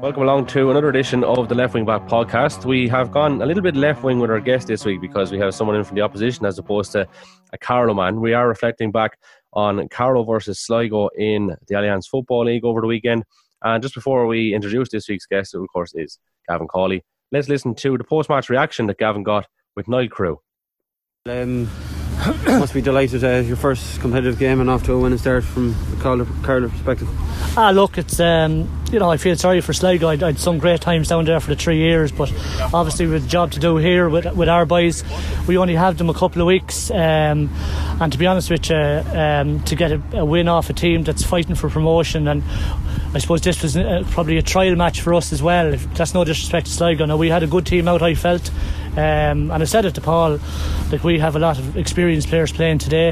Welcome along to another edition of the Left Wing Back podcast. We have gone a little bit left wing with our guest this week because we have someone in from the opposition as opposed to a Carlow man. We are reflecting back on Carlow versus Sligo in the Allianz Football League over the weekend. And just before we introduce this week's guest, who of course is Gavin Cawley, let's listen to the post match reaction that Gavin got with Niall Carew. Um, must be delighted. Uh, your first competitive game and off to a winning start from a Carlow perspective. Ah, look, it's um, you know I feel sorry for Sligo. I'd, I'd some great times down there for the three years, but obviously with the job to do here with with our boys, we only have them a couple of weeks. Um, and to be honest with you, um, to get a, a, win off a team that's fighting for promotion, and I suppose this was uh, probably a trial match for us as well. That's no disrespect to Sligo. Now we had a good team out. I felt. Um, and I said it to Paul, like we have a lot of experienced players playing today.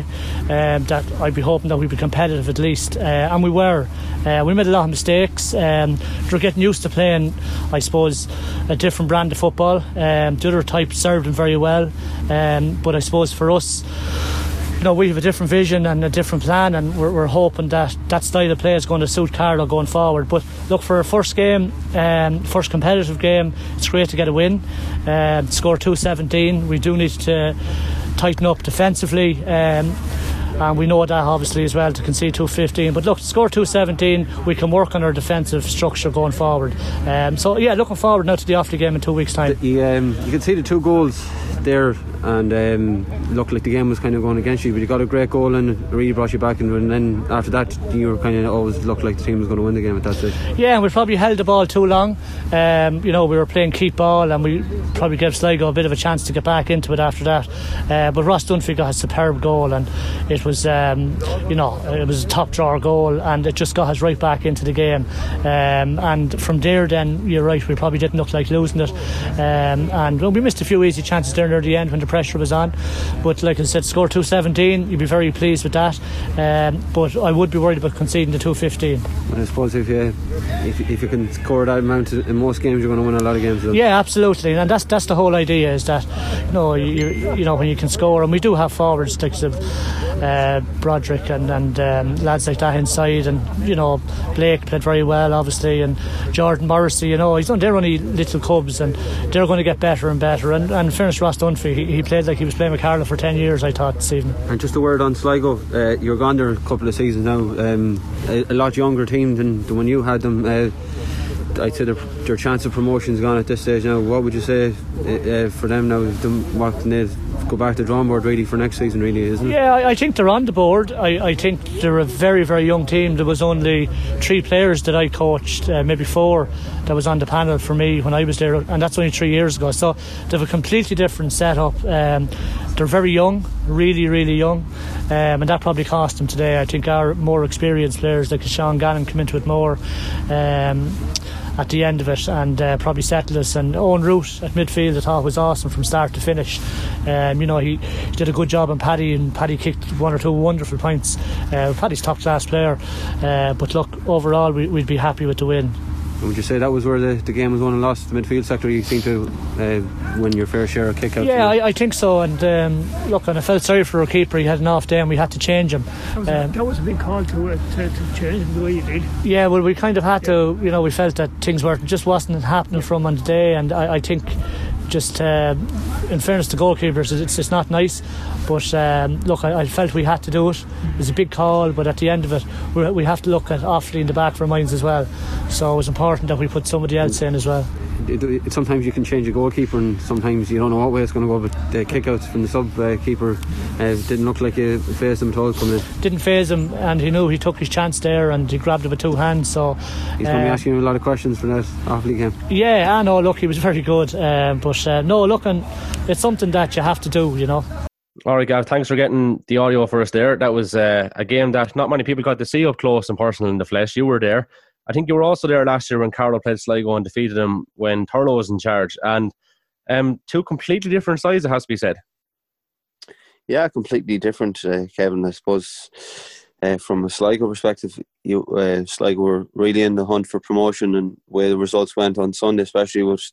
Um, that I'd be hoping that we'd be competitive at least, uh, and we were. Uh, we made a lot of mistakes. Um, we're getting used to playing, I suppose, a different brand of football. Um, the other type served them very well, um, but I suppose for us you know, we have a different vision and a different plan, and we're, we're, hoping that that style of play is going to suit Carlow going forward. But look, for a first game, um, first competitive game, it's great to get a win. Um, score 217. We do need to tighten up defensively. Um, and we know that obviously as well to concede 215 but look score 217 we can work on our defensive structure going forward. Um, so yeah looking forward now to the Offaly game in two weeks time. You, um, you can see the two goals there and um, looked like the game was kind of going against you but you got a great goal and it really brought you back and, and then after that you were kind of always looked like the team was going to win the game at that stage yeah we probably held the ball too long. Um, you know we were playing keep ball and we probably gave Sligo a bit of a chance to get back into it after that. Uh, but Ross Dunphy got a superb goal and it was um, you know it was a top drawer goal and it just got us right back into the game. Um, and from there then you're right we probably didn't look like losing it. Um, and well, we missed a few easy chances there near the end when the pressure was on. But like I said score 217 you'd be very pleased with that. Um, but I would be worried about conceding the 215 I suppose if you if, if you can score that amount in most games you're going to win a lot of games though. yeah absolutely. And that's that's the whole idea is that you know you, you know when you can score and we do have forwards like uh, Broderick and, and um, lads like that inside. And you know Blake played very well obviously and Jordan Morrissey you know he's on they're only little cubs and they're going to get better and better. And, and fairness Ross Dunphy he, he, played like he was playing with Carlow for 10 years I thought this evening. And just a word on Sligo. Uh, you're gone there a couple of seasons now. Um, a, a, lot younger team than, than when you had them. Uh, I'd say their, their chance of promotion's gone at this stage now. What would you say uh, for them now? What can they go back to the drawing board really for next season, really, isn't it? Yeah, I, I think they're on the board. I, I, think they're a very, very young team. There was only three players that I coached, uh, maybe four, that was on the panel for me when I was there, and that's only three years ago. So they have a completely different setup. Um, they're very young, really, really young, um, and that probably cost them today. I think our more experienced players, like Sean Gannon, come into it more. Um, at the end of it and uh, probably settled us. And Owen Root at midfield, I thought was awesome from start to finish. Um, you know, he, he, did a good job on Paddy, and Paddy kicked one or two wonderful points. Uh, Paddy's top class player, uh, but look, overall, we, would be happy with the win. And would you say that was where the, the game was won and lost? The midfield sector, you seem to uh, win your fair share of kickouts. Yeah, I, I, think so. And um, look, and I felt sorry for our keeper. He had an off day, and we had to change him. That was, um, a, that was a big call to, uh, to, to change him the way you did. Yeah, well, we kind of had yeah. to. You know, we felt that things weren't just wasn't happening from on the day, and I, I think just uh, in fairness to goalkeepers, it's, it's not nice. But um, look, I, I, felt we had to do it. It was a big call, but at the end of it, we have to look at Offaly in the back of our minds as well. So it was important that we put somebody else in as well sometimes you can change a goalkeeper and sometimes you don't know what way it's going to go. But the kickouts from the sub uh, keeper uh, didn't look like it phased him at all coming in. Didn't phase him, and he knew he took his chance there and he grabbed it with two hands. So he's going to be uh, asking him a lot of questions for that Offaly game. Yeah, I know. Look, he was very good, uh, but uh, no, look, and it's something that you have to do, you know. All right, Gav, thanks for getting the audio for us there. That was uh, a game that not many people got to see up close and personal in the flesh. You were there. I think you were also there last year when Carlow played Sligo and defeated them when Turlough was in charge. And um, two completely different sides, it has to be said. Yeah, completely different, uh, Kevin. I suppose uh, from a Sligo perspective, you, uh, Sligo were really in the hunt for promotion, and where the results went on Sunday, especially with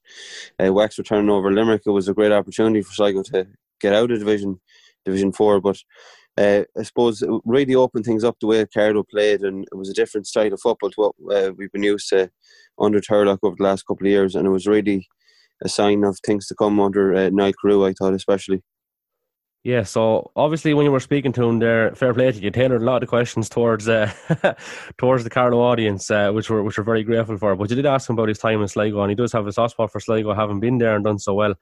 uh, Wex returning over Limerick, it was a great opportunity for Sligo to get out of division Division Four. But uh, I suppose it really opened things up the way Carlow played, and it was a different style of football to what uh, we've been used to under Turlough over the last couple of years, and it was really a sign of things to come under uh, Niall I thought, especially. Yeah, so obviously when you were speaking to him there, fair play to you, tailored a lot of questions towards uh, towards the Carlow audience, uh, which were which we're very grateful for. But you did ask him about his time in Sligo, and he does have a soft spot for Sligo, having been there and done so well.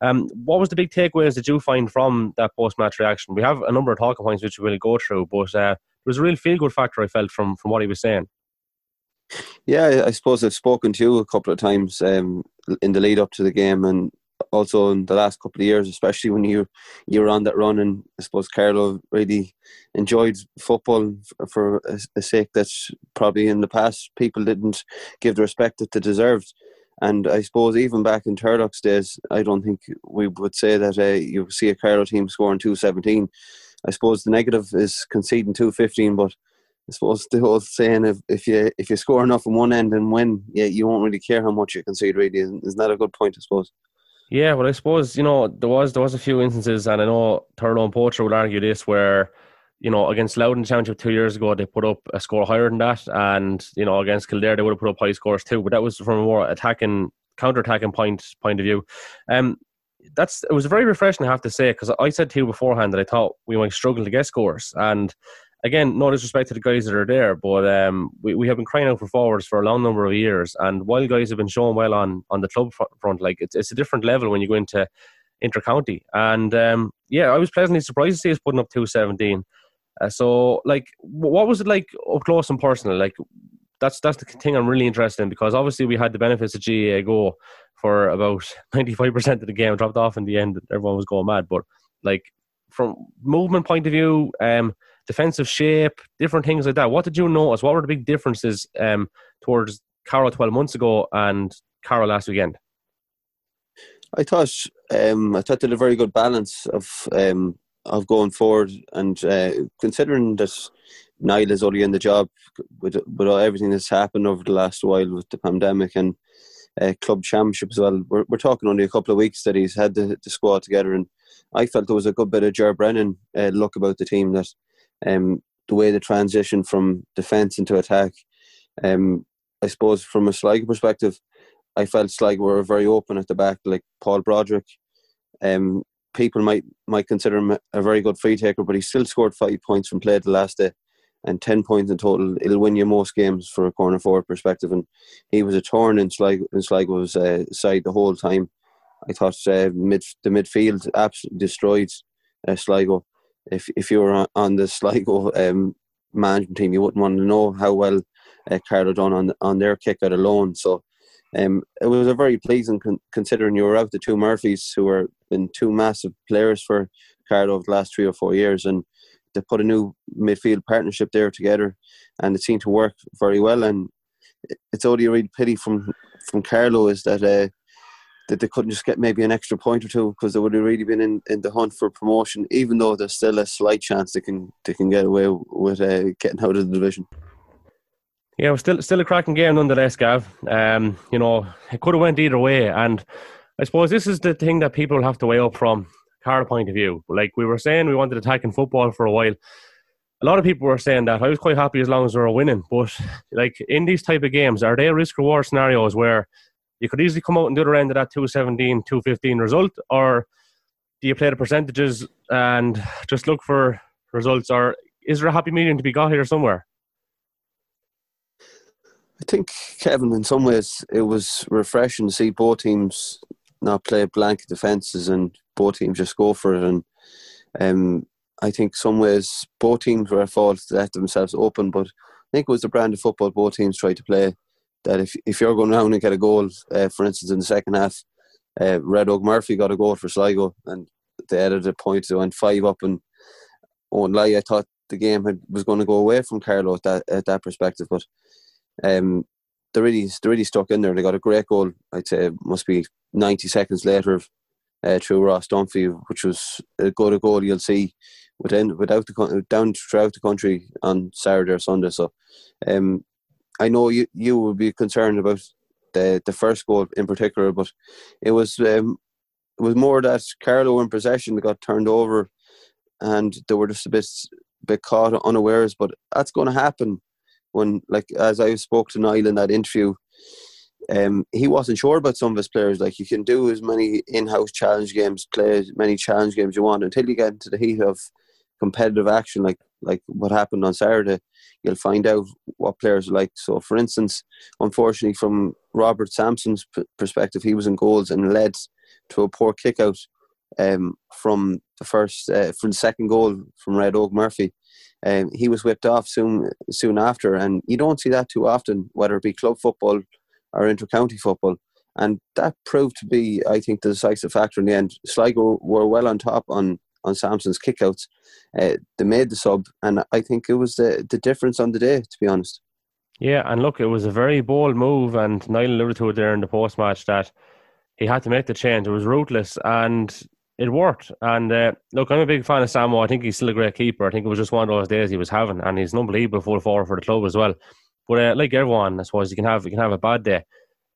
Um, what was the big takeaways that you find from that post match reaction? We have a number of talking points which we will go through, but uh, there was a real feel good factor I felt from from what he was saying. Yeah, I suppose I've spoken to you a couple of times um, in the lead up to the game, and also in the last couple of years, especially when you you were on that run, and I suppose Carlow really enjoyed football for a, a sake that's probably in the past people didn't give the respect that they deserved. And I suppose even back in Turlough's days, I don't think we would say that uh, you see a Carlow team scoring 217. I suppose the negative is conceding 215, but I suppose the whole saying if, if you if you score enough on one end and win, yeah, you won't really care how much you concede. Really, isn't, that a good point? I suppose. Yeah, well, I suppose you know there was there was a few instances, and I know Turlough and Poacher would argue this, where you know against Loudoun Championship two years ago they put up a score higher than that, and you know against Kildare they would have put up high scores too, but that was from a more attacking, counter-attacking point point of view. Um, that's it was very refreshing, I have to say, because I said to you beforehand that I thought we might struggle to get scores, and again, no disrespect to the guys that are there, but um, we, we have been crying out for forwards for a long number of years. And while guys have been showing well on, on the club front, like it's, it's a different level when you go into intercounty. And um, yeah, I was pleasantly surprised to see us putting up 217. Uh, so, like, what was it like up close and personal? Like, that's that's the thing I'm really interested in because obviously we had the benefits of GAAGO for about 95% of the game, dropped off in the end. Everyone was going mad. But, like, from movement point of view, um, defensive shape, different things like that. What did you notice? What were the big differences um, towards Carlow 12 months ago and Carlow last weekend? I thought um, I thought they had a very good balance of um, of going forward, and uh, considering that Niall is only in the job with with everything that's happened over the last while with the pandemic and uh, club championship as well. We're, we're talking only a couple of weeks that he's had the, the squad together, and I felt there was a good bit of Ger Brennan uh, look about the team that um, the way the transition from defence into attack. Um, I suppose from a Sligo perspective, I felt Sligo were very open at the back, like Paul Broderick. Um, people might might consider him a very good free taker, but he still scored five points from play the last day and 10 points in total. It'll win you most games for a corner forward perspective. And he was a torn in Sligo, in Sligo's uh, side the whole time. I thought uh, mid, the midfield absolutely destroyed uh, Sligo if if you were on, on the Sligo um, management team, you wouldn't want to know how well uh, Carlow done on on their kick out alone. So um, it was a very pleasing con- considering you were out the two Murphys who were been two massive players for Carlow over the last three or four years, and they put a new midfield partnership there together, and it seemed to work very well. And it's only a real pity from from Carlow is that uh, that they couldn't just get maybe an extra point or two because they would have really been in, in the hunt for promotion, even though there's still a slight chance they can they can get away with uh, getting out of the division. Yeah, it was still still a cracking game nonetheless, Gav. Um, you know, it could have went either way, and I suppose this is the thing that people have to weigh up from Carlow point of view. Like we were saying, we wanted attacking football for a while. A lot of people were saying that. I was quite happy as long as we were winning, but like in these type of games, are they risk reward scenarios where you could easily come out and do the end of that 217, 215 result, or do you play the percentages and just look for results, or is there a happy medium to be got here somewhere? I think, Kevin, in some ways, it was refreshing to see both teams not play blank defences and both teams just go for it. And um, I think some ways both teams were at fault to let themselves open, but I think it was the brand of football both teams tried to play that if if you're going around and get a goal, uh, for instance, in the second half, uh, Red Oak Murphy got a goal for Sligo, and they added a point. They went five up, and on lie, I thought the game had, was going to go away from Carlow at that at that perspective, but um, they really they really stuck in there. They got a great goal. I'd say must be ninety seconds later uh, through Ross Dunphy, which was a good goal you'll see within without the down throughout the country on Saturday or Sunday. So um, I know you you would be concerned about the the first goal in particular, but it was um, it was more that Carlow in possession got turned over, and they were just a bit bit caught unawares. But that's going to happen when, like as I spoke to Niall in that interview, um, he wasn't sure about some of his players. Like you can do as many in-house challenge games, play as many challenge games you want until you get into the heat of competitive action, like like what happened on Saturday. You'll find out what players are like. So, for instance, unfortunately, from Robert Sampson's perspective, he was in goals and led to a poor kick out um, from the first, uh, from the second goal from Red Oak Murphy. Um, he was whipped off soon soon after, and you don't see that too often, whether it be club football or intercounty football. And that proved to be, I think, the decisive factor in the end. Sligo were well on top on on Sampson's kickouts. Uh, they made the sub, and I think it was the the difference on the day. To be honest. Yeah, and look, it was a very bold move, and Niall alluded to it there in the post match that he had to make the change. It was ruthless, and it worked. And uh, look, I'm a big fan of Samo. I think he's still a great keeper. I think it was just one of those days he was having, and he's an unbelievable full forward for the club as well. But uh, like everyone, I suppose you can have you can have a bad day.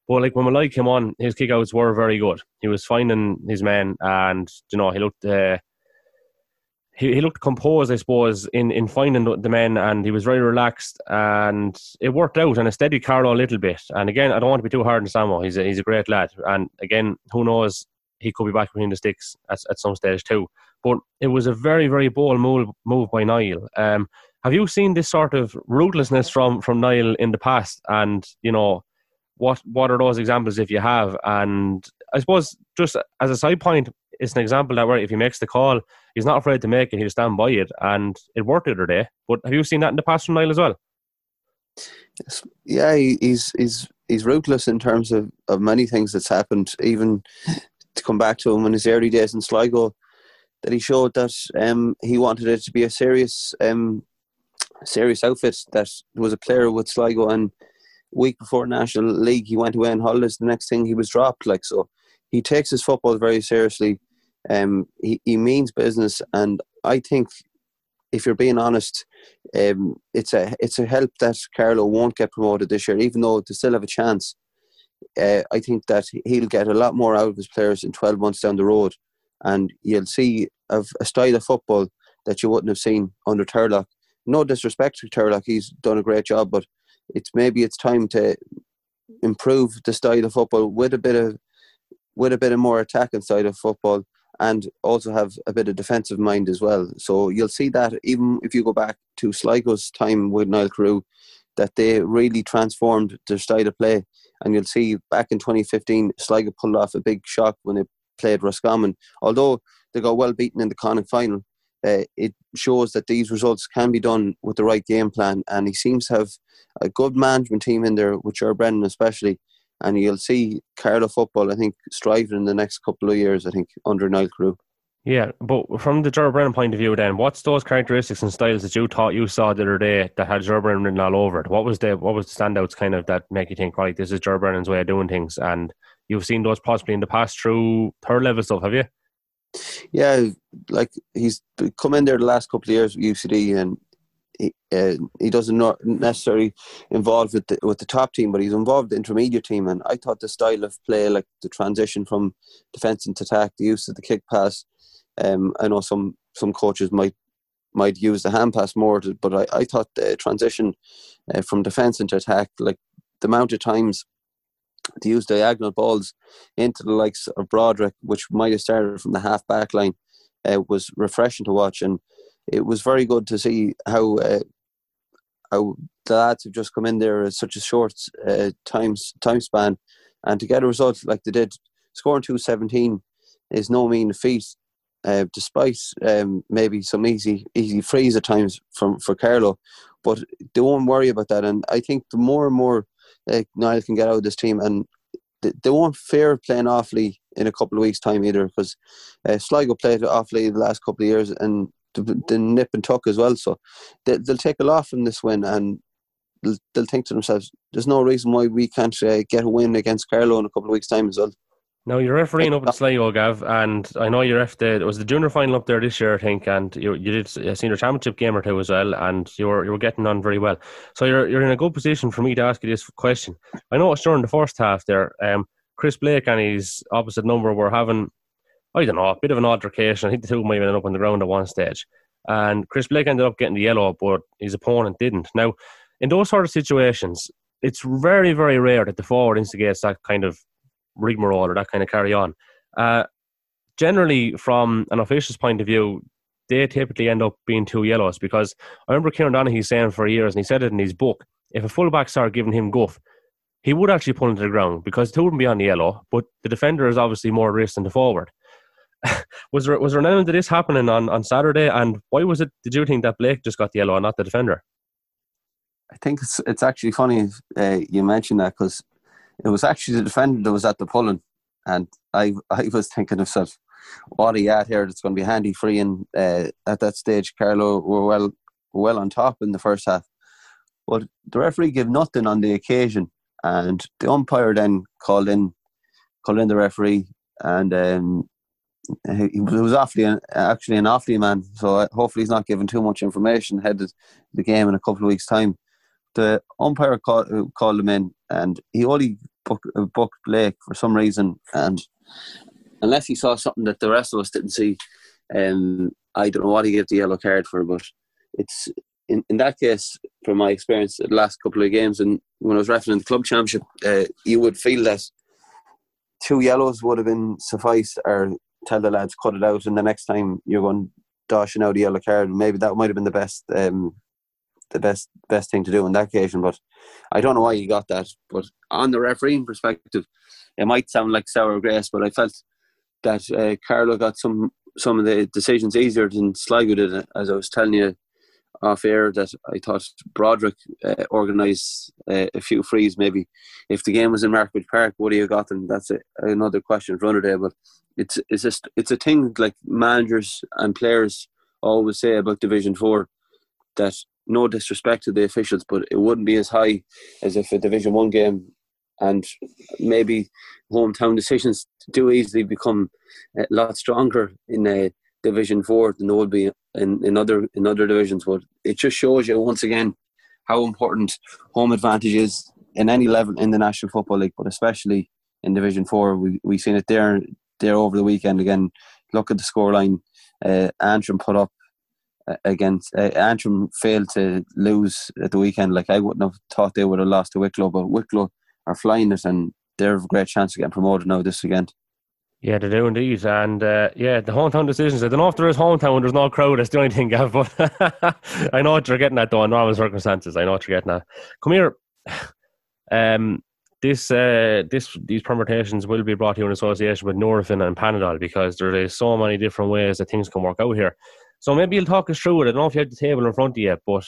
But like when Malloy came on, his kickouts were very good. He was finding his men, and you know he looked uh, he, he looked composed, I suppose, in, in finding the men, and he was very relaxed, and it worked out, and it steadied Carlow a little bit. And again, I don't want to be too hard on Samo. He's a, he's a great lad, and again, who knows, he could be back between the sticks at, at some stage too. But it was a very very bold move move by Niall. Um, have you seen this sort of ruthlessness from from Niall in the past? And you know, what what are those examples if you have? And I suppose just as a side point, it's an example that where if he makes the call, he's not afraid to make it. He'll stand by it, and it worked the other day. But have you seen that in the past from Niall as well? Yeah, he's he's he's ruthless in terms of, of many things that's happened. Even to come back to him in his early days in Sligo, that he showed that um, he wanted it to be a serious um, serious outfit. That was a player with Sligo, and week before National League, he went away on holidays. The next thing he was dropped. Like so, he takes his football very seriously. Um, he, he means business, and I think if you're being honest, um, it's a it's a help that Carlow won't get promoted this year, even though they still have a chance. Uh, I think that he'll get a lot more out of his players in 12 months down the road, and you'll see a, a style of football that you wouldn't have seen under Turlough. No disrespect to Turlough, he's done a great job, but it's maybe it's time to improve the style of football with a bit of with a bit of more attacking side of football and also have a bit of defensive mind as well. So you'll see that even if you go back to Sligo's time with Niall Carew, that they really transformed their style of play. And you'll see back in 2015, Sligo pulled off a big shock when they played Roscommon. Although they got well beaten in the Connacht final, uh, it shows that these results can be done with the right game plan. And he seems to have a good management team in there, with Ger Brennan especially, and you'll see Carlow football, I think, striving in the next couple of years, I think, under Niall Carew. Yeah, but from the Ger Brennan point of view, then, what's those characteristics and styles that you thought you saw the other day that had Ger Brennan written all over it? What was the what was the standouts kind of that make you think, right, this is Ger Brennan's way of doing things? And you've seen those possibly in the past through third level stuff, have you? Yeah, like he's come in there the last couple of years with UCD, and he, uh, he doesn't not necessarily involved with the, with the top team, but he's involved the intermediate team. And I thought the style of play, like the transition from defence into attack, the use of the kick pass. Um, I know some some coaches might might use the hand pass more, to, but I, I thought the transition uh, from defence into attack, like the amount of times to use diagonal balls into the likes of Broderick, which might have started from the half back line, uh, was refreshing to watch. And it was very good to see how uh, how the lads have just come in there at such a short uh, time time span, and to get a result like they did, scoring two seventeen is no mean feat. Uh, despite um, maybe some easy easy frees at times from for Carlow. but don't worry about that. And I think the more and more uh, Niall can get out of this team, and they, they won't fear playing Offaly in a couple of weeks' time either, because uh, Sligo played Offaly the last couple of years, and the, the nip and tuck as well. So they, will take a lot from this win and they'll, they'll, think to themselves, there's no reason why we can't uh, get a win against Carlow in a couple of weeks' time as well. Now you're refereeing up in Sligo, Gav, and I know you're after it was the junior final up there this year, I think, and you you did a senior championship game or two as well, and you were you were getting on very well. So you're you're in a good position for me to ask you this question. I know it's during the first half there. Um, Chris Blake and his opposite number were having I don't know, a bit of an altercation. I think the two might have ended up on the ground at one stage. And Chris Blake ended up getting the yellow, but his opponent didn't. Now, in those sort of situations, it's very, very rare that the forward instigates that kind of rigmarole or that kind of carry on. Uh, generally, from an official's point of view, they typically end up being two yellows because I remember Kieran Donaghy saying for years, and he said it in his book, if a fullback started giving him guff, he would actually pull into the ground because two wouldn't be on the yellow, but the defender is obviously more risk than the forward. was there was there an element of this happening on, on Saturday, and why was it? Did you think that Blake just got the yellow and not the defender? I think it's it's actually funny uh, you mentioned that because it was actually the defender that was at the pulling, and I I was thinking of myself, what he at here that's going to be handy free. And uh, at that stage, Carlow were well well on top in the first half, but the referee gave nothing on the occasion, and the umpire then called in called in the referee, and um, he was Offaly actually an Offaly man. So uh, hopefully he's not giving too much information ahead of the game in a couple of weeks' time. The umpire call, uh, called him in, and he only booked, uh, booked Blake for some reason, and unless he saw something that the rest of us didn't see, um, I don't know what he gave the yellow card for, but it's in, in that case, from my experience, the last couple of games, and when I was refereeing the club championship, uh, you would feel that two yellows would have been suffice, or tell the lads cut it out, and the next time you're going dashing out a yellow card, maybe that might have been the best, um, the best best thing to do on that occasion. But I don't know why he got that. But on the refereeing perspective, it might sound like sour grapes, but I felt that uh, Carlow got some some of the decisions easier than Sligo did. As I was telling you off air, that I thought Broderick uh, organised uh, a few frees. Maybe if the game was in Markievicz Park, would he have got them? That's a, another question for another day. But it's it's just it's a thing like managers and players always say about Division Four that no disrespect to the officials, but it wouldn't be as high as if a Division One game and maybe hometown decisions do easily become a lot stronger in a Division Four than they would be in, in other in other divisions. But it just shows you once again how important home advantage is in any level in the National Football League, but especially in Division Four. We we seen it there there over the weekend again. Look at the scoreline. Uh, Antrim put up against uh, Antrim failed to lose at the weekend. Like I wouldn't have thought they would have lost to Wicklow, but Wicklow are flying it and they're a great chance of getting promoted now this weekend. Yeah, they do indeed. And uh, yeah, the hometown decisions. I don't know if there is hometown when there's no crowd. That's the only thing, Gav. But I know what you're getting at, though, in normal circumstances. I know what you're getting at. Come here. Um, this, uh, this, these permutations will be brought to you in association with Nurofen and Panadol because there is so many different ways that things can work out here. So maybe you'll talk us through it. I don't know if you have the table in front of you, but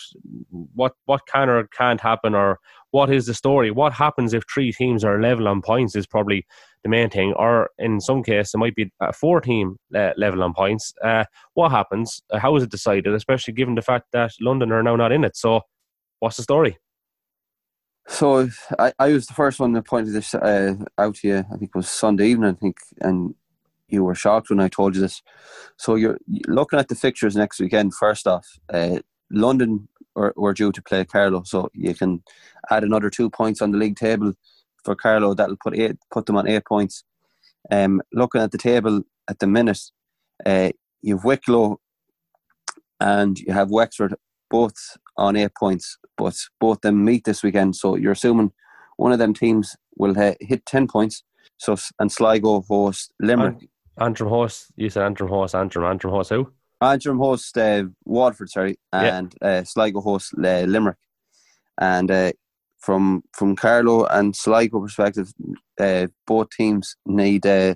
what what can or can't happen, or what is the story? What happens if three teams are level on points is probably the main thing. Or in some case, it might be a four team uh, level on points. Uh, what happens? Uh, how is it decided? Especially given the fact that London are now not in it. So, what's the story? So I, I was the first one that pointed this uh, out to you. I think it was Sunday evening. I think, and you were shocked when I told you this. So you're looking at the fixtures next weekend. First off, uh, London were, were due to play Carlow, so you can add another two points on the league table for Carlow. That'll put eight, put them on eight points. Um, looking at the table at the minute, uh, you've Wicklow and you have Wexford both on eight points, but both them meet this weekend. So you're assuming one of them teams will uh, hit ten points. So and Sligo host Limerick. Antrim Horse, You said Antrim Horse, Antrim. Antrim host who? Antrim host uh, Waterford, sorry, and yeah. uh, Sligo host uh, Limerick. And uh, from from Carlow and Sligo perspective, uh, both teams need uh,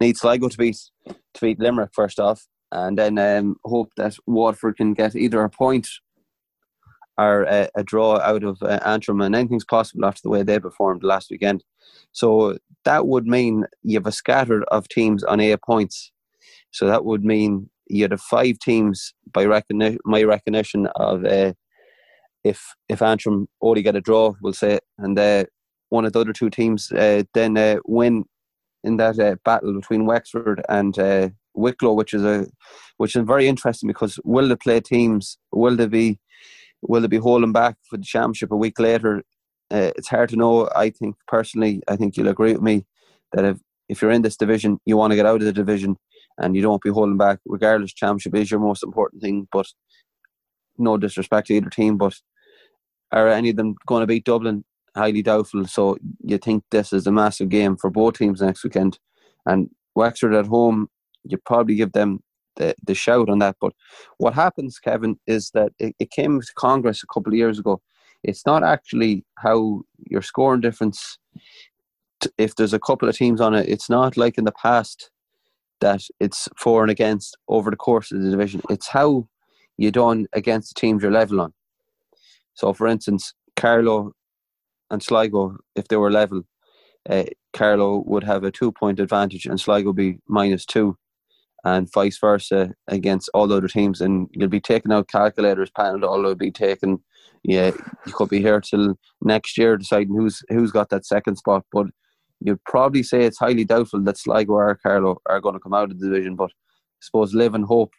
need Sligo to beat to beat Limerick first off, and then um, hope that Waterford can get either a point or a, a draw out of uh, Antrim, and anything's possible after the way they performed last weekend. So that would mean you have a scatter of teams on eight points. So that would mean you have five teams by recognition, my recognition of uh, if if Antrim only get a draw, we'll say, and uh, one of the other two teams uh, then uh, win in that uh, battle between Wexford and uh, Wicklow, which is a which is very interesting because will they play teams? Will they be will they be holding back for the championship a week later? Uh, it's hard to know. I think personally, I think you'll agree with me that if if you're in this division, you want to get out of the division, and you don't be holding back. Regardless, championship is your most important thing. But no disrespect to either team, but are any of them going to beat Dublin? highly doubtful. So you think this is a massive game for both teams next weekend. And Wexford at home, you probably give them the, the shout on that. But what happens, Kevin, is that it, it came to Congress a couple of years ago. It's not actually how your scoring difference, if there's a couple of teams on it, it's not like in the past that it's for and against over the course of the division. It's how you done against the teams you're level on. So, for instance, Carlow and Sligo, if they were level, uh, Carlow would have a two point advantage and Sligo be minus two, and vice versa against all other teams. And you'll be taking out calculators, Panadol will be taken. Yeah, you could be here till next year deciding who's who's got that second spot. But you'd probably say it's highly doubtful that Sligo or Carlow are going to come out of the division. But I suppose live and hope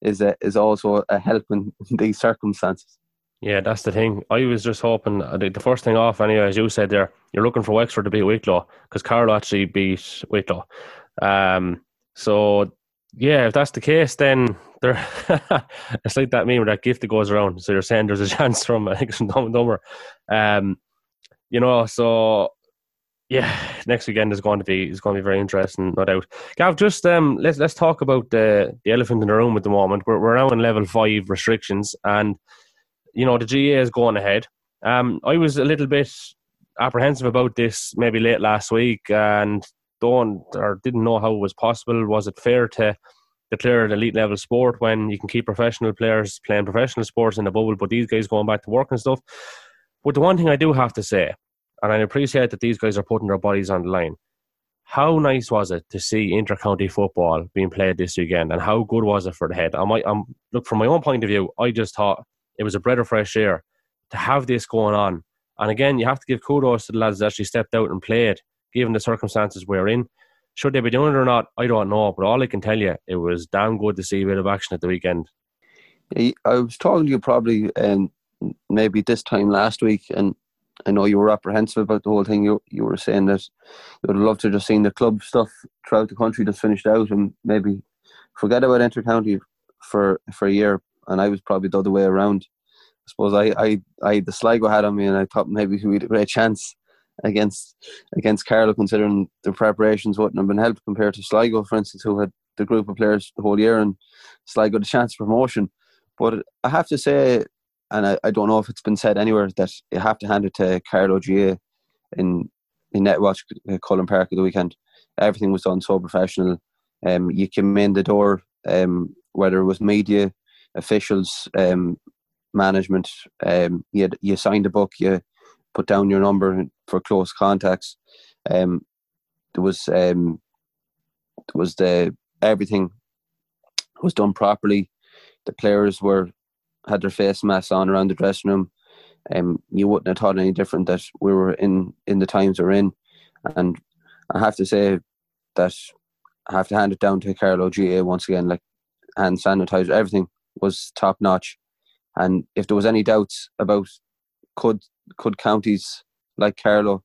is a, is also a help in these circumstances. Yeah, that's the thing. I was just hoping uh, the first thing off, anyway, as you said there, you're looking for Wexford to beat Wicklow because Carlow actually beat Wicklow. Um, so yeah, if that's the case, then there it's like that meme where that gift that goes around. So you're saying there's a chance from I think from dumb and dumber. Um, you know, so yeah, next weekend is going to be is going to be very interesting, no doubt. Gav, just um, let's let's talk about the the elephant in the room at the moment. We're we're now in level five restrictions, and you know the GAA is going ahead. Um, I was a little bit apprehensive about this maybe late last week, and don't or didn't know how it was possible. Was it fair to declare an elite level sport when you can keep professional players playing professional sports in the bubble, but these guys going back to work and stuff? But the one thing I do have to say and I appreciate that these guys are putting their bodies on the line. How nice was it to see inter-county football being played this weekend, and how good was it for the head? I might, I'm look from my own point of view. I just thought it was a breath of fresh air to have this going on. And again, you have to give kudos to the lads that actually stepped out and played, given the circumstances we're in. Should they be doing it or not? I don't know. But all I can tell you, it was damn good to see a bit of action at the weekend. I was talking to you probably um, maybe this time last week, and I know you were apprehensive about the whole thing. You you were saying that you would love to just see the club stuff throughout the country just finished out and maybe forget about intercounty for for a year. And I was probably the other way around. I suppose I I, I the Sligo had on me, and I thought maybe we had a great chance against against Carlow, considering the preparations wouldn't have been helped compared to Sligo, for instance, who had the group of players the whole year, and Sligo the chance for promotion. But I have to say, and I, I don't know if it's been said anywhere that you have to hand it to Carlow GAA in in Netwatch uh, Cullen Park of the weekend. Everything was done so professional. Um, you came in the door, um, whether it was media, officials, um, management. Um, you had, you signed a book. You put down your number for close contacts. Um, there was um, there was the everything was done properly. The players were had their face masks on around the dressing room, um, you wouldn't have thought any different that we were in in the times we're in. And I have to say that I have to hand it down to Carlow GAA once again. Like hand sanitizer, everything was top notch. And if there was any doubts about could could counties like Carlow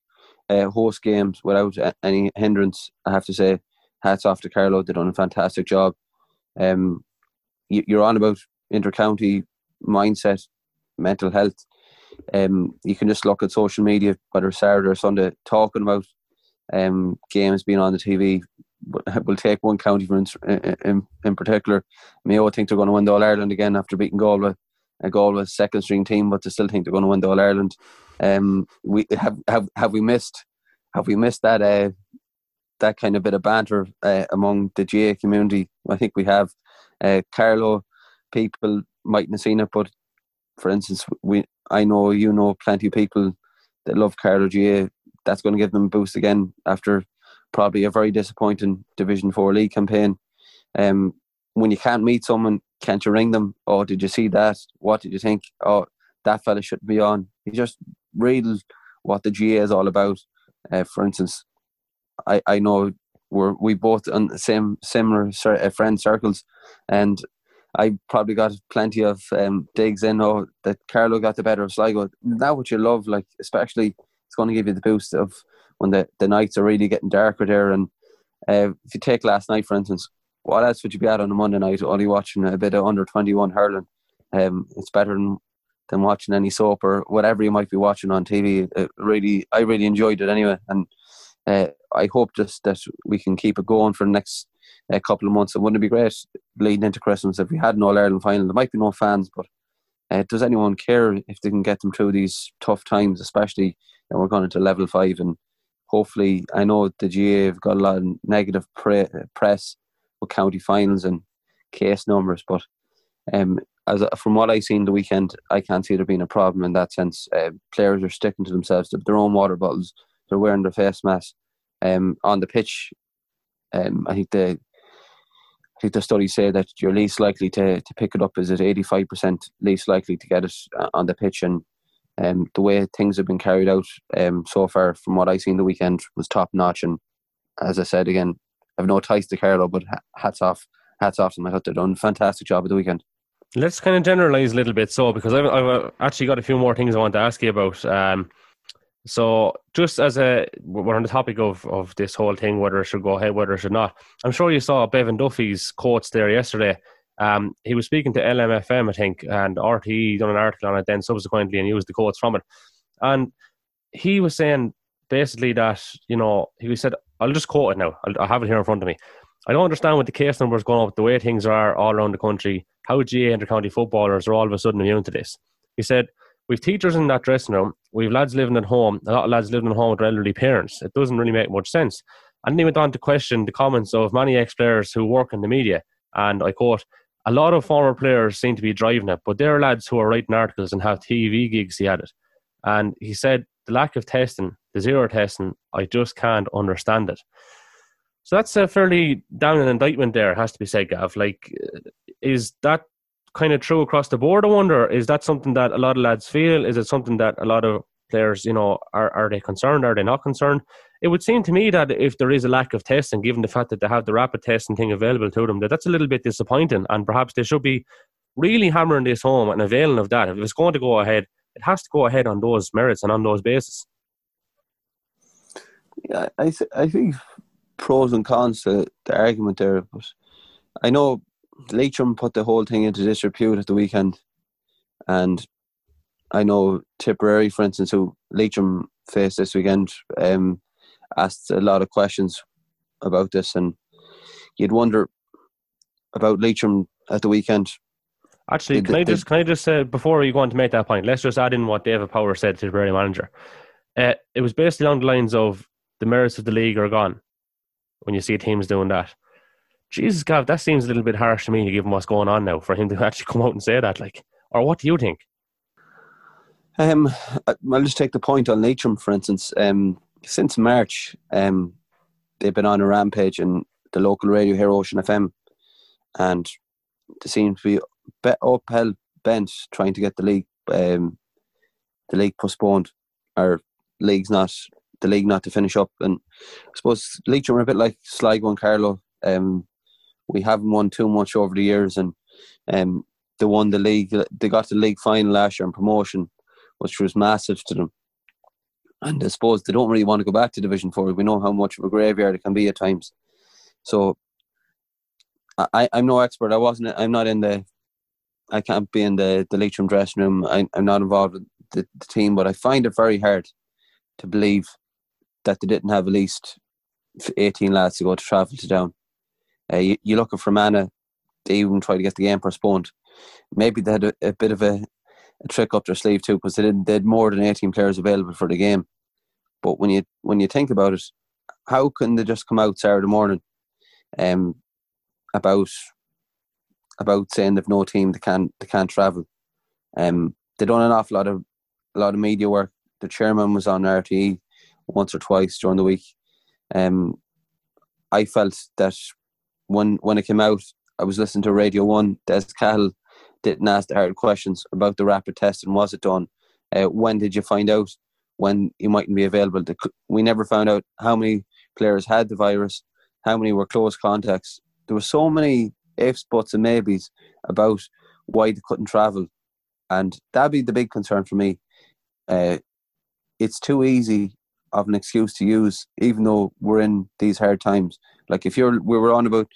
uh, host games without any hindrance, I have to say hats off to Carlow. They've done a fantastic job. Um, you, are on about inter-county mindset, mental health. Um, you can just look at social media, whether Saturday or Sunday, talking about um, games being on the TV. We'll take one county for in, in, in particular. Mayo think they're going to win the All Ireland again after beating Galway. A Galway second string team, but they still think they're going to win the All Ireland. Um, we have have have we missed have we missed that uh, that kind of bit of banter uh, among the GAA community? I think we have. Uh, Carlow people mightn't have seen it, but for instance, we I know you know plenty of people that love Carlow GAA. That's going to give them a boost again after probably a very disappointing Division Four league campaign. Um, when you can't meet someone, can't you ring them? Oh, did you see that? What did you think? Oh, that fella shouldn't be on. You just read what the GAA is all about. Uh, for instance, I I know we're we both on the same similar uh, friend circles, and I probably got plenty of um, digs in. Oh, that Carlow got the better of Sligo. Now, what you love, like especially, it's going to give you the boost of when the, the nights are really getting darker there. And uh, if you take last night, for instance, what else would you be at on a Monday night? Only watching a bit of under twenty one hurling. Um, it's better than than watching any soap or whatever you might be watching on TV. It really, I really enjoyed it anyway, and uh, I hope just that we can keep it going for the next uh, couple of months. It wouldn't it be great leading into Christmas if we had an All Ireland final. There might be no fans, but uh, does anyone care if they can get them through these tough times, especially when we're going into level five and hopefully I know the GAA have got a lot of negative pre- press with county finals and case numbers, but um, as from what I've seen the weekend, I can't see there being a problem in that sense. Uh, players are sticking to themselves, their own water bottles, they're wearing their face masks. Um, on the pitch, um, I think the I think the studies say that you're least likely to, to pick it up is at 85% least likely to get it uh, on the pitch. And um, the way things have been carried out um, so far, from what I've seen the weekend, was top notch. And as I said again, I have no ties to Carlow, but hats off, hats off to them. I thought they've done a fantastic job at the weekend. Let's kind of generalize a little bit, so because I've, I've actually got a few more things I want to ask you about. Um, so, just as a we're on the topic of of this whole thing, whether it should go ahead, whether it should not. I'm sure you saw Bevan Duffy's quotes there yesterday. Um, he was speaking to LMFM, I think, and RTE done an article on it then subsequently and used the quotes from it. And he was saying basically that, you know, he said, I'll just quote it now. I have it here in front of me. I don't understand what the case numbers going up, the way things are all around the country, how GAA inter-county footballers are all of a sudden immune to this. He said, We've teachers in that dressing room. We've lads living at home. A lot of lads living at home with elderly parents. It doesn't really make much sense. And then he went on to question the comments of many ex players who work in the media. And I quote, a lot of former players seem to be driving it, but there are lads who are writing articles and have TV gigs. He added. And he said, the lack of testing, the zero testing, I just can't understand it. So that's a fairly down an indictment there, has to be said, Gav. Like, uh, is that kind of true across the board? I wonder. Is that something that a lot of lads feel? Is it something that a lot of players, you know, are are they concerned? Are they not concerned? It would seem to me that if there is a lack of testing, given the fact that they have the rapid testing thing available to them, that that's a little bit disappointing, and perhaps they should be really hammering this home and availing of that. If it's going to go ahead, it has to go ahead on those merits and on those bases. Yeah, I th- I think pros and cons to the argument there, but I know Leitrim put the whole thing into disrepute at the weekend, and I know Tipperary, for instance, who Leitrim faced this weekend, um, asked a lot of questions about this, and you'd wonder about Leitrim at the weekend. Actually, can I just can I just say before you go on to make that point, let's just add in what David Power said to the Tipperary manager. Uh, it was basically along the lines of the merits of the league are gone when you see teams doing that. Jesus, God, that seems a little bit harsh to me, given what's going on now, for him to actually come out and say that. Like, or what do you think? Um, I'll just take the point on Leitrim, for instance. Um, since March, um, they've been on a rampage in the local radio here, Ocean FM, and they seem to be uphill bent trying to get the league, um, the league postponed, or leagues not the league not to finish up. And I suppose Leitrim are a bit like Sligo and Carlow. Um, we haven't won too much over the years, and um, they won the league. They got the league final last year and promotion, which was massive to them. And I suppose they don't really want to go back to Division Four. We know how much of a graveyard it can be at times. So I, I'm no expert. I wasn't. I'm not in the. I can't be in the the Leitrim dressing room. I, I'm not involved with the, the team, but I find it very hard to believe that they didn't have at least 18 lads to go to travel to down. Uh, you, you look at Fermanagh, they even tried to get the game postponed. Maybe they had a, a bit of a, a, trick up their sleeve too, because they didn't. They had more than eighteen players available for the game. But when you when you think about it, how can they just come out Saturday morning, um, about about saying they've no team, they can't they can't travel. Um, they done an awful lot of a lot of media work. The chairman was on RTE once or twice during the week. Um, I felt that when when it came out, I was listening to Radio One. Des Cahill didn't ask the hard questions about the rapid test and was it done? Uh, when did you find out when you mightn't be available? We never found out how many players had the virus, how many were close contacts. There were so many ifs, buts, and maybes about why they couldn't travel, and that'd be the big concern for me. Uh, it's too easy of an excuse to use, even though we're in these hard times. Like if you're, we were on about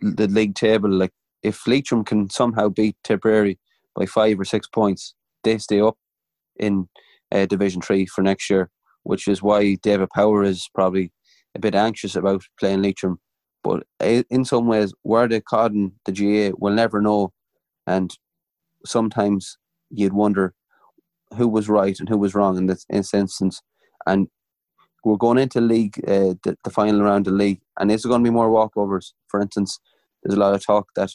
the league table. Like if Leitrim can somehow beat Tipperary by five or six points, they stay up in uh, Division Three for next year, which is why David Power is probably a bit anxious about playing Leitrim. But in some ways, where they caught in the GAA, we'll never know, and sometimes you'd wonder who was right and who was wrong in this, in this instance. And we're going into league, uh, the, the final round of the league, and is there going to be more walkovers? For instance, there's a lot of talk that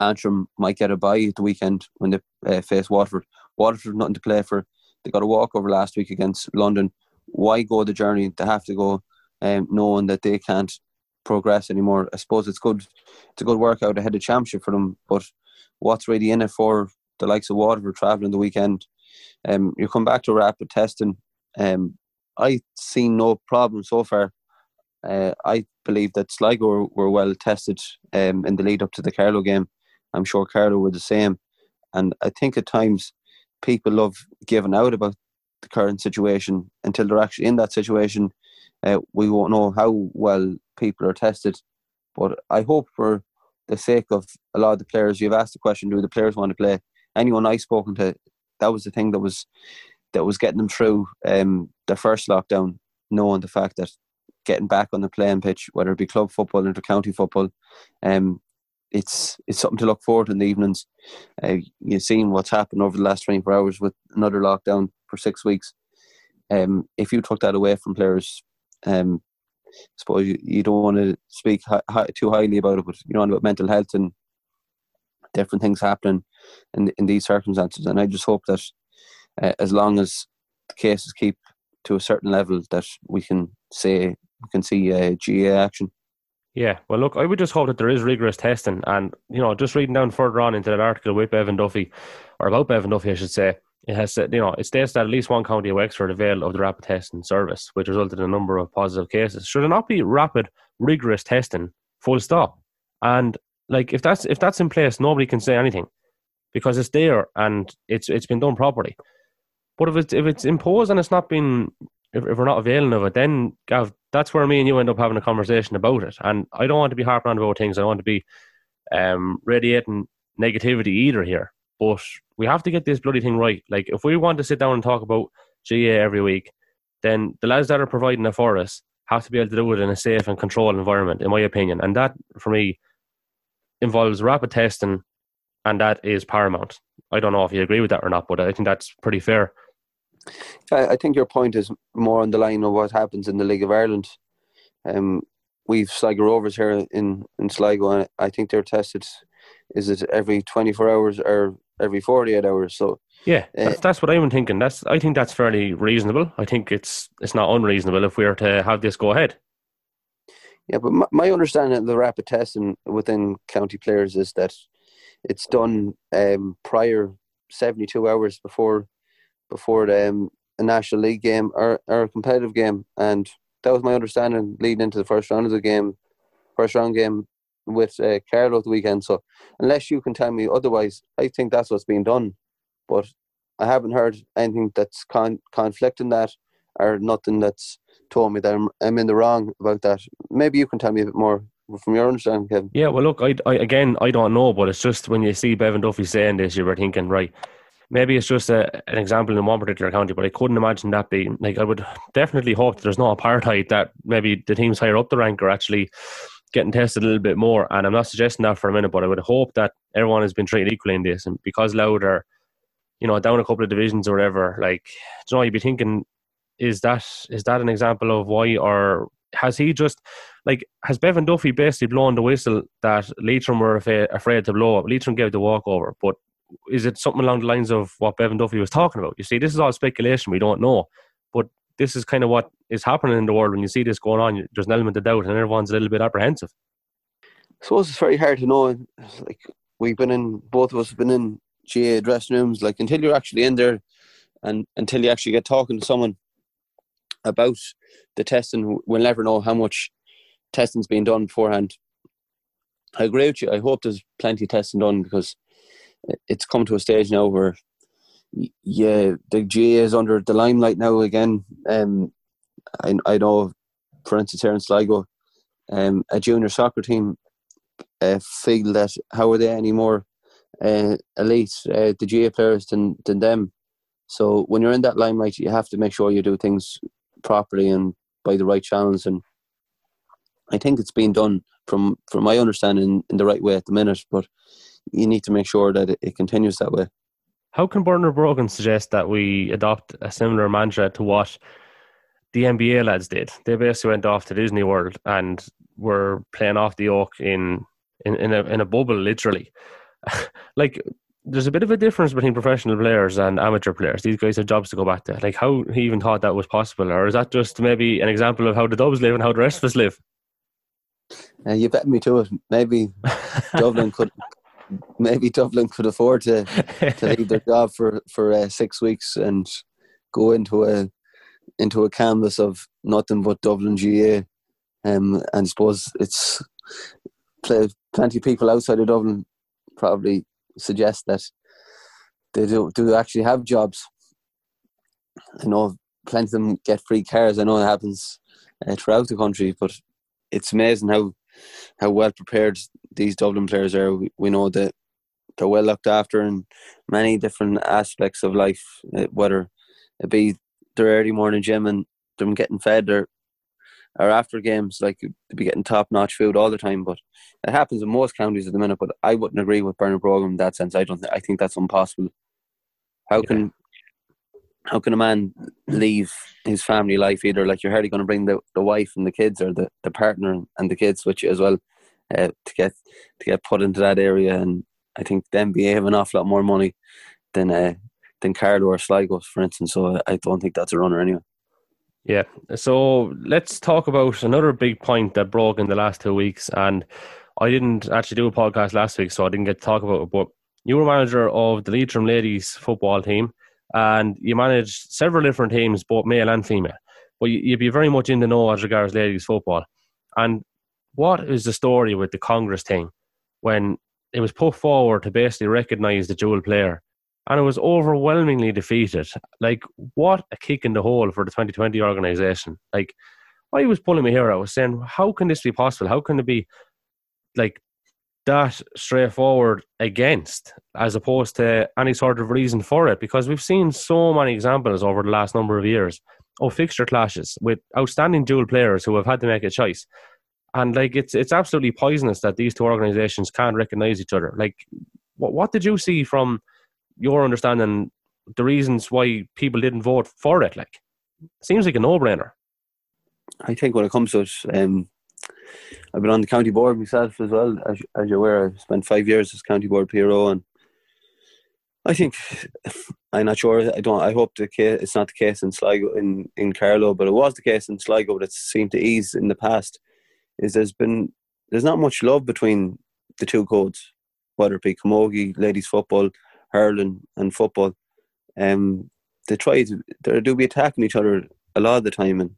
Antrim might get a bye at the weekend when they uh, face Waterford. Waterford nothing to play for. They got a walkover last week against London. Why go the journey? They have to go, um, knowing that they can't progress anymore. I suppose it's good. It's a good workout ahead of championship for them. But what's really in it for the likes of Waterford travelling the weekend? Um, you come back to rapid testing. Um, I seen no problem so far. Uh, I believe that Sligo were, were well tested um, in the lead up to the Carlow game. I'm sure Carlow were the same. And I think at times people love giving out about the current situation until they're actually in that situation. Uh, we won't know how well people are tested. But I hope for the sake of a lot of the players, you've asked the question, do the players want to play? Anyone I've spoken to, that was the thing that was that was getting them through um, the first lockdown, knowing the fact that getting back on the playing pitch, whether it be club football, or county football, um, it's it's something to look forward to in the evenings. Uh, you've seen what's happened over the last 24 hours with another lockdown for six weeks. Um, if you took that away from players, um, suppose you, you don't want to speak hi, hi, too highly about it, but you know about mental health and different things happening in in these circumstances. And I just hope that uh, as long as the cases keep to a certain level, that we can say we can see uh, GAA action. Yeah, well, look, I would just hope that there is rigorous testing, and you know, just reading down further on into that article with Bevan Duffy, or about Bevan Duffy, I should say, it has said, you know, it states that at least one county of Wexford availed of the rapid testing service, which resulted in a number of positive cases. Should it not be rapid, rigorous testing, full stop? And like, if that's if that's in place, nobody can say anything because it's there and it's it's been done properly. But if it's if it's imposed and it's not been if, if we're not availing of it, then Gav, that's where me and you end up having a conversation about it. And I don't want to be harping on about things. I want to be um, radiating negativity either here. But we have to get this bloody thing right. Like if we want to sit down and talk about GAA every week, then the lads that are providing it for us have to be able to do it in a safe and controlled environment, in my opinion. And that, for me, involves rapid testing, and that is paramount. I don't know if you agree with that or not, but I think that's pretty fair. I think your point is more on the line of what happens in the League of Ireland. Um, we've Sligo Rovers here in, in Sligo, and I think they're tested. Is it every twenty four hours or every forty eight hours? So yeah, that's, uh, that's what I'm thinking. That's I think that's fairly reasonable. I think it's it's not unreasonable if we are to have this go ahead. Yeah, but my, my understanding of the rapid testing within county players is that it's done um, prior seventy two hours before before the, um, a national league game or, or a competitive game, and that was my understanding leading into the first round of the game, first round game with uh, Carlow the weekend. So unless you can tell me otherwise, I think that's what's being done. But I haven't heard anything that's con- conflicting that or nothing that's told me that I'm, I'm in the wrong about that. Maybe you can tell me a bit more from your understanding, Kevin. Yeah, well, look, I, I again, I don't know, but it's just when you see Bevan Duffy saying this, you were thinking, right, maybe it's just a, an example in one particular county, but I couldn't imagine that being like I would definitely hope there's no apartheid that maybe the teams higher up the rank are actually getting tested a little bit more. And I'm not suggesting that for a minute, but I would hope that everyone has been treated equally in this. And because Louth are, you know, down a couple of divisions or whatever, like, you know, you'd be thinking, is that is that an example of why, or has he just like has Bevan Duffy basically blown the whistle that Leitrim were afraid to blow up? Leitrim gave the walkover, but is it something along the lines of what Bevan Duffy was talking about? You see, this is all speculation. We don't know, but this is kind of what is happening in the world when you see this going on. There's an element of doubt, and everyone's a little bit apprehensive. I suppose it's very hard to know. Like we've been in, both of us have been in GAA dressing rooms. Like until you're actually in there, and until you actually get talking to someone about the testing, we'll never know how much testing's being done beforehand. I agree with you. I hope there's plenty of testing done because it's come to a stage now where yeah, the GAA is under the limelight now again. Um, I, I know, for instance, here in Sligo, um, a junior soccer team uh, feel that how are they anymore uh, elite, uh, the GAA players than than them. So when you're in that limelight, you have to make sure you do things properly and by the right channels. And I think it's being done from from my understanding in the right way at the minute. But you need to make sure that it, it continues that way. How can Bernard Brogan suggest that we adopt a similar mantra to what the NBA lads did? They basically went off to Disney World and were playing off the oak in in, in a in a bubble, literally. like there's a bit of a difference between professional players and amateur players. These guys have jobs to go back to. Like how he even thought that was possible, or is that just maybe an example of how the Dubs live and how the rest of us live? Uh, you bet me to it. Maybe Dublin could maybe Dublin could afford to to leave their job for for uh, six weeks and go into a into a canvas of nothing but Dublin GAA. Um, and I suppose it's plenty of people outside of Dublin probably suggest that they do do actually have jobs. I know plenty of them get free cars. I know it happens uh, throughout the country, but it's amazing how how well prepared these Dublin players are. We, we know that they're well looked after in many different aspects of life, uh, whether it be their early morning gym and them getting fed or or after games, like to be getting top notch food all the time. But it happens in most counties at the minute. But I wouldn't agree with Bernard Brogan in that sense. I don't. Th- I think that's impossible. How yeah. can how can a man leave his family life either? Like you're hardly going to bring the, the wife and the kids or the, the partner and the kids with you as well uh, to get to get put into that area. And I think the NBA have an awful lot more money than uh, than Carlow or Sligo for instance. So I don't think that's a runner anyway. Yeah. So let's talk about another big point that broke in the last two weeks. And I didn't actually do a podcast last week so I didn't get to talk about it but you were manager of the Leitrim ladies football team and you manage several different teams, both male and female. But you'd be very much in the know as regards ladies football. And what is the story with the Congress thing when it was put forward to basically recognise the dual player? And it was overwhelmingly defeated. Like, what a kick in the hole for the 2020 organisation. Like, I was pulling my hair out. I was saying, how can this be possible? How can it be like that straightforward against as opposed to any sort of reason for it because we've seen so many examples over the last number of years of fixture clashes with outstanding dual players who have had to make a choice. And like it's it's absolutely poisonous that these two organizations can't recognize each other. Like what, what did you see from your understanding the reasons why people didn't vote for it? Like seems like a no-brainer. I think when it comes to it um I've been on the county board myself as well, as, as you're aware. I spent five years as county board PRO, and I think I'm not sure. I don't. I hope the case, it's not the case in Sligo in in Carlow, but it was the case in Sligo that seemed to ease in the past. Is there's been there's not much love between the two codes, whether it be camogie, ladies football, hurling, and football. Um, they try to they do be attacking each other a lot of the time, and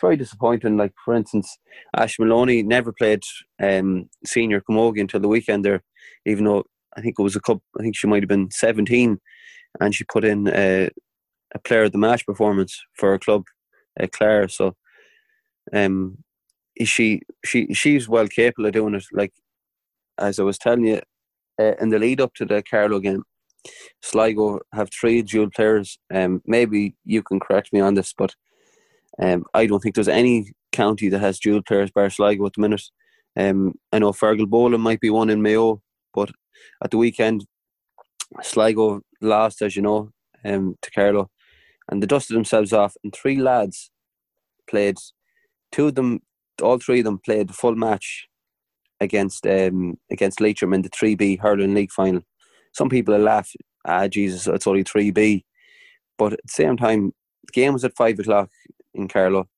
very disappointing. Like for instance, Ash Maloney never played um, senior camogie until the weekend there, even though I think it was a cup. I think she might have been seventeen, and she put in a, a player of the match performance for her club, uh, Clare. So, um, she she she's well capable of doing it. Like as I was telling you, uh, in the lead up to the Carlow game, Sligo have three dual players. Um, maybe you can correct me on this, but um, I don't think there's any county that has dual players bar Sligo at the minute. Um, I know Fergal Feargalbowline might be one in Mayo, but at the weekend, Sligo lost, as you know, um, to Carlow, and they dusted themselves off. And three lads played, two of them, all three of them played the full match against um, against Leitrim in the 3B Hurling League final. Some people laugh, ah, Jesus, it's only 3B. But at the same time, the game was at five o'clock in Carlow.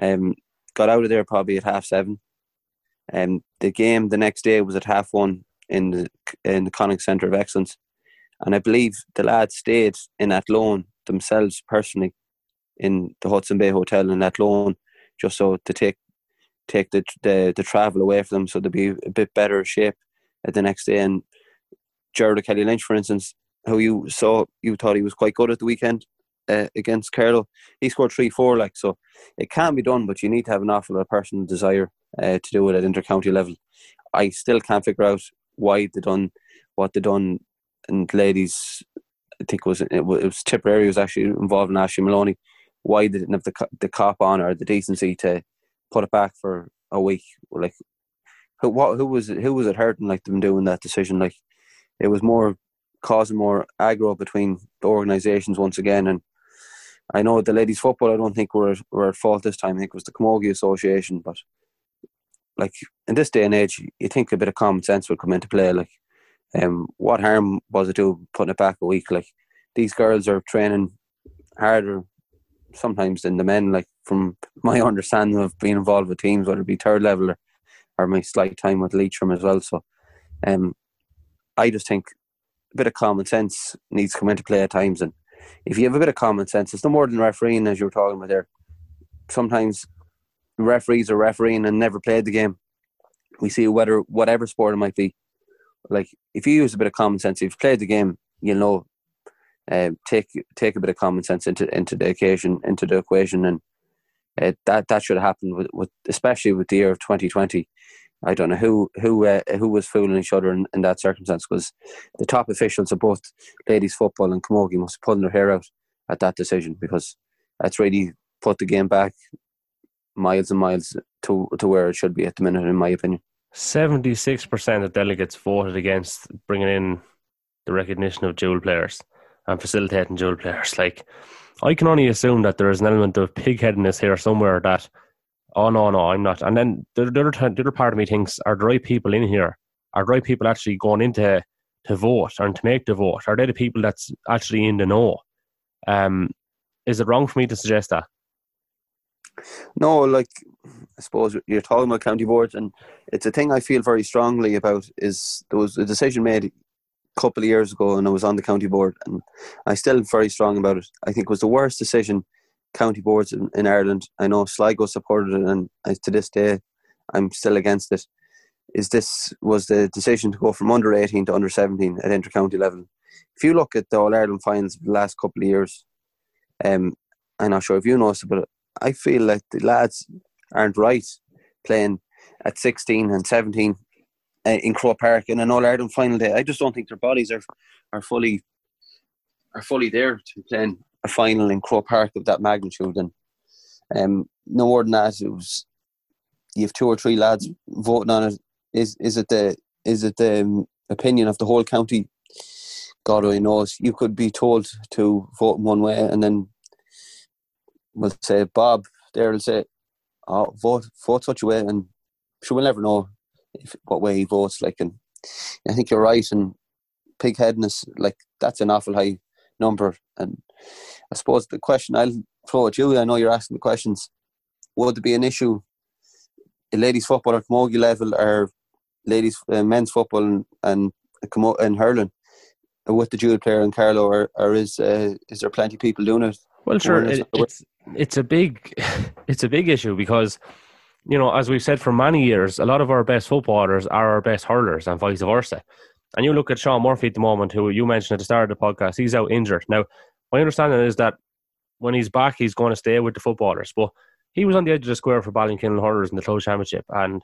Um, got out of there probably at half seven. Um, the game the next day was at half one in the in the Connacht Centre of Excellence, and I believe the lads stayed in Athlone themselves personally in the Hudson Bay Hotel in Athlone, just so to take take the the, the travel away from them so they'd be a bit better shape at the next day. And Jared Kelly Lynch, for instance, who you saw, you thought he was quite good at the weekend uh, against Carlow. He scored three four, like so. It can be done, but you need to have an awful lot of personal desire uh, to do it at intercounty level. I still can't figure out why they done what they done and ladies. I think it was it was, it was Tipperary was actually involved in Aishling Moloney. Why they didn't have the the cop on or the decency to put it back for a week? Like who what who was it who was it hurting like them doing that decision? Like it was more causing more aggro between the organisations once again. And I know the ladies' football, I don't think were were at fault this time. I think it was the Camogie Association, but like in this day and age, you think a bit of common sense would come into play. Like, um, what harm was it to putting it back a week? Like, these girls are training harder sometimes than the men. Like, from my understanding of being involved with teams, whether it be third level or, or my slight time with Leitrim as well. So, um, I just think a bit of common sense needs to come into play at times. And if you have a bit of common sense, it's no more than refereeing, as you were talking about there. Sometimes referees are refereeing and never played the game. We see whether whatever sport it might be. Like if you use a bit of common sense, if you've played the game, you'll know. Uh, take take a bit of common sense into into the occasion into the equation, and uh, that that should happen with, with especially with the year of 2020. I don't know who who uh, who was fooling each other in, in that circumstance because the top officials of both ladies football and camogie must have pulled their hair out at that decision because that's really put the game back miles and miles to to where it should be at the minute, in my opinion. Seventy six percent of delegates voted against bringing in the recognition of dual players and facilitating dual players. Like, I can only assume that there is an element of pigheadedness here somewhere that oh no, no, I'm not. And then the, the, other, the other part of me thinks, are the right people in here? Are the right people actually going into to vote and to make the vote? Are they the people that's actually in the know? Um, is it wrong for me to suggest that? No, like I suppose you're talking about county boards, and it's a thing I feel very strongly about. Is there was a decision made a couple of years ago, and I was on the county board, and I still very strong about it. I think it was the worst decision county boards in, in Ireland. I know Sligo supported it, and I, to this day, I'm still against it. Is this was the decision to go from under 18 to under 17 at inter-county level? If you look at the All Ireland finals of the last couple of years, um, I'm not sure if you noticed, but I feel like the lads aren't right playing at 16 and 17 uh, in Croke Park in an All Ireland final day. I just don't think their bodies are are fully are fully there to playing a final in Croke Park of that magnitude. And um, no more than that, it was you have two or three lads voting on it. Is is it the is it the um, opinion of the whole county? God only knows. You could be told to vote in one way, and then we'll say Bob there will say, "Oh, vote vote such a way," and sure we'll never know if, what way he votes. Like, and I think you're right. And pigheadedness, like that's an awful high number. And I suppose the question I'll throw at you, I know you're asking the questions. Would there be an issue in ladies football at camogie level, or ladies uh, men's football and and, and hurling with the dual player and Carlow, or, or is uh, is there plenty of people doing it? Well, sure, it, it's it's a big it's a big issue because you know, as we've said for many years, a lot of our best footballers are our best hurlers, and vice versa. And you look at Sean Murphy at the moment, who you mentioned at the start of the podcast, he's out injured. Now, my understanding is that when he's back, he's going to stay with the footballers. But he was on the edge of the square for Ballinkillen Hurlers in the Close Championship, and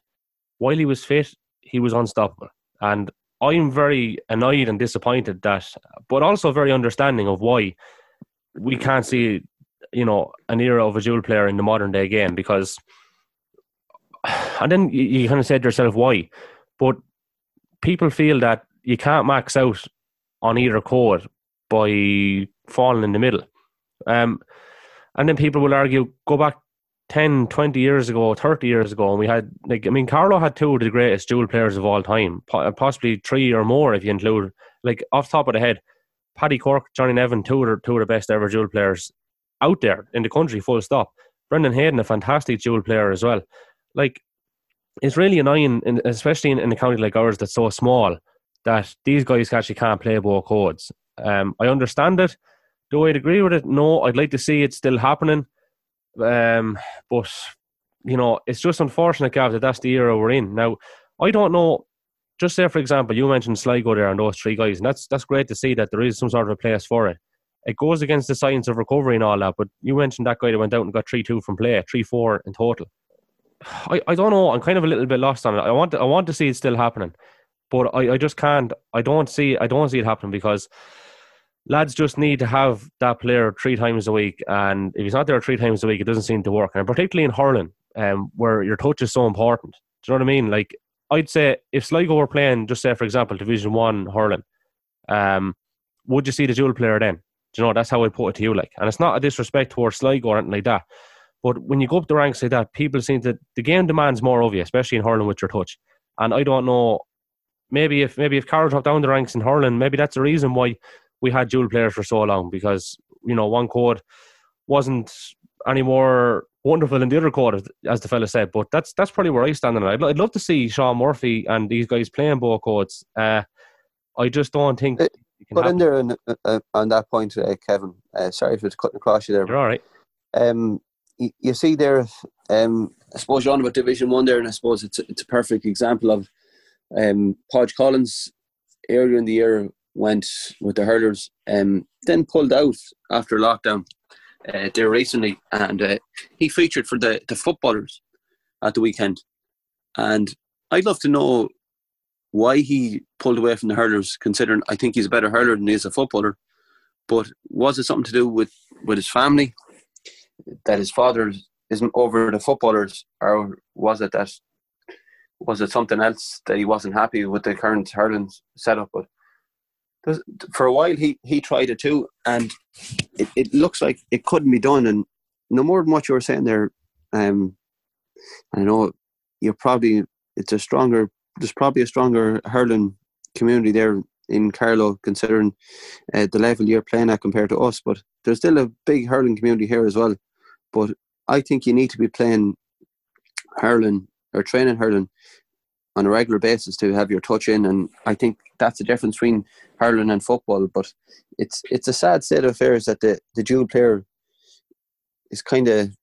while he was fit, he was unstoppable. And I'm very annoyed and disappointed that, but also very understanding of why we can't see, you know, an era of a dual player in the modern day game because, and then you, kind of said to yourself why, but people feel that you can't max out on either code by falling in the middle. Um, and then people will argue, go back 10, 20 years ago, 30 years ago, and we had, like, I mean, Carlow had two of the greatest dual players of all time, possibly three or more if you include, like, off top of the head, Paddy Quirke, Johnny Nevin, two of, the, two of the best ever dual players out there in the country, full stop. Brendan Hayden, a fantastic dual player as well. Like, it's really annoying, especially in, in a county like ours that's so small, that these guys actually can't play both codes. Um, I understand it. Do I agree with it? No, I'd like to see it still happening. Um, but you know, it's just unfortunate, Gav, that that's the era we're in. Now, I don't know. Just say, for example, you mentioned Sligo there and those three guys, and that's that's great to see that there is some sort of a place for it. It goes against the science of recovery and all that, but you mentioned that guy that went out and got three two from play, three four in total. I, I don't know. I'm kind of a little bit lost on it. I want to, I want to see it still happening, but I, I just can't. I don't see. I don't see it happening because lads just need to have that player three times a week, and if he's not there three times a week, it doesn't seem to work. And particularly in hurling, um, where your touch is so important. Do you know what I mean? Like I'd say if Sligo were playing, just say for example, Division One hurling, um, would you see the dual player then? Do you know that's how I put it to you, like, and it's not a disrespect towards Sligo or anything like that. But when you go up the ranks like that, people seem to the game demands more of you, especially in hurling with your touch. And I don't know, maybe if maybe if Carlow dropped down the ranks in hurling, maybe that's the reason why we had dual players for so long because you know one code wasn't any more wonderful than the other code, as the fella said. But that's that's probably where I stand on it. I'd, I'd love to see Sean Murphy and these guys playing both codes. Uh, I just don't think. It, but in there on, uh, on that point, uh, Kevin. Uh, sorry for cutting across you there. You're all right. Um, you, you see there, um, I suppose you're on about Division One there, and I suppose it's a, it's a perfect example of um, Podge Collins earlier in the year went with the hurlers, and um, then pulled out after lockdown uh, there recently, and uh, he featured for the the footballers at the weekend, and I'd love to know why he pulled away from the hurlers, considering I think he's a better hurler than he is a footballer. But was it something to do with, with his family? That his father isn't over the footballers, or was it that was it something else that he wasn't happy with the current hurling setup? But for a while he, he tried it too, and it, it looks like it couldn't be done. And no more than what you were saying there, um, I know you're probably it's a stronger there's probably a stronger hurling community there in Carlow, considering uh, the level you're playing at compared to us. But there's still a big hurling community here as well. But I think you need to be playing hurling or training hurling on a regular basis to have your touch in, and I think that's the difference between hurling and football. But it's it's a sad state of affairs that the the dual player is kind of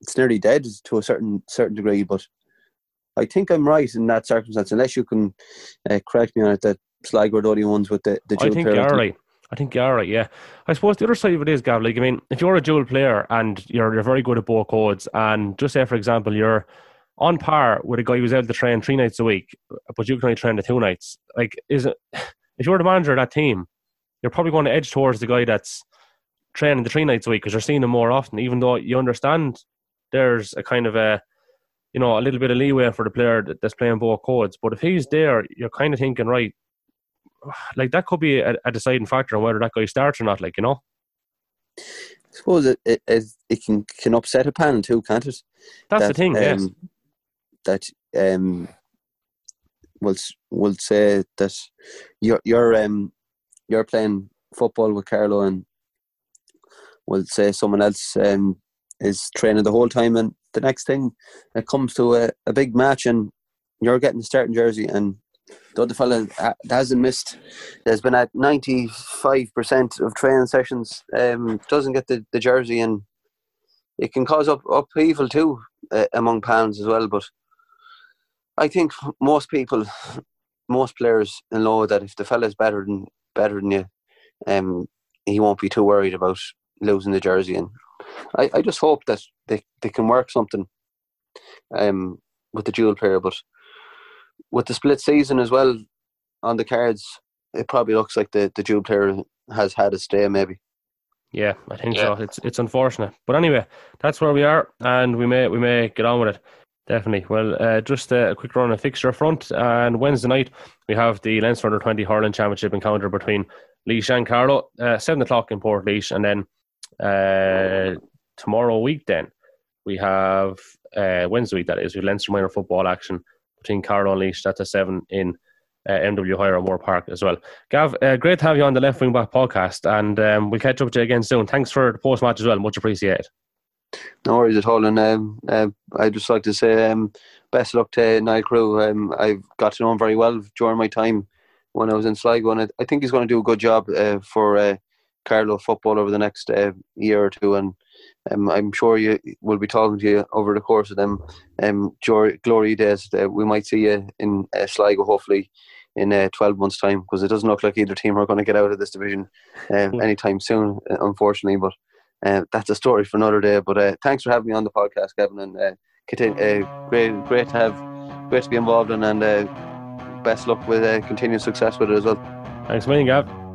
it's nearly dead to a certain certain degree. But I think I'm right in that circumstance, unless you can uh, correct me on it. That Sligo are the only ones with the, the dual player. I think player. You're right. I think you're right. Yeah, I suppose the other side of it is, Gav. Like, I mean, if you're a dual player and you're you're very good at both codes, and just say for example you're on par with a guy who's able to train three nights a week, but you can only train the two nights. Like, is it if you're the manager of that team, you're probably going to edge towards the guy that's training the three nights a week because you're seeing him more often, even though you understand there's a kind of a you know a little bit of leeway for the player that's playing both codes. But if he's there, you're kind of thinking, right, like that could be a, a deciding factor on whether that guy starts or not. Like you know. I suppose it, it, it can can upset a panel too, can't it? That's that, the thing, um, yes. That um, will will say that you're you're um you're playing football with Carlow and will say someone else um is training the whole time and the next thing it comes to a, a big match and you're getting the starting jersey and the other fella hasn't missed. Has been at 95% of training sessions um, doesn't get the, the jersey and it can cause up upheaval too uh, among fans as well but I think most people, most players know that if the fella's better than better than you, um, he won't be too worried about losing the jersey. And I, I just hope that they, they can work something um, with the dual player. But with the split season as well on the cards, it probably looks like the, the dual player has had a stay maybe. Yeah, I think yeah. so. It's it's unfortunate, but anyway, that's where we are, and we may we may get on with it. Definitely. Well, uh, just a quick run of fixture front. And Wednesday night, we have the Leinster Under 20 Hurling Championship encounter between Laois and Carlow, uh, 7 o'clock in Portlaoise. And then uh, tomorrow week, then, we have uh, Wednesday week, that is, with Leinster minor football action between Carlow and Laois. That's a 7 in uh, MW Hire Moore Park as well. Gav, uh, great to have you on the Left Wing Back podcast. And um, we'll catch up with you again soon. Thanks for the post match as well. Much appreciated. No worries at all. And um, uh, I'd just like to say um, best luck to Niall Carew. Um, I've got to know him very well during my time when I was in Sligo, and I, I think he's going to do a good job uh, for uh, Carlow football over the next uh, year or two. And um, I'm sure you will be talking to you over the course of them um, glory days. Uh, we might see you in uh, Sligo, hopefully, in uh, 12 months' time, because it doesn't look like either team are going to get out of this division uh, anytime soon, unfortunately. But uh, that's a story for another day. But uh, thanks for having me on the podcast, Kevin, and uh, continue, uh, great, great to have, great to be involved in, and uh, best luck with uh, continued success with it as well. Thanks million, Gav.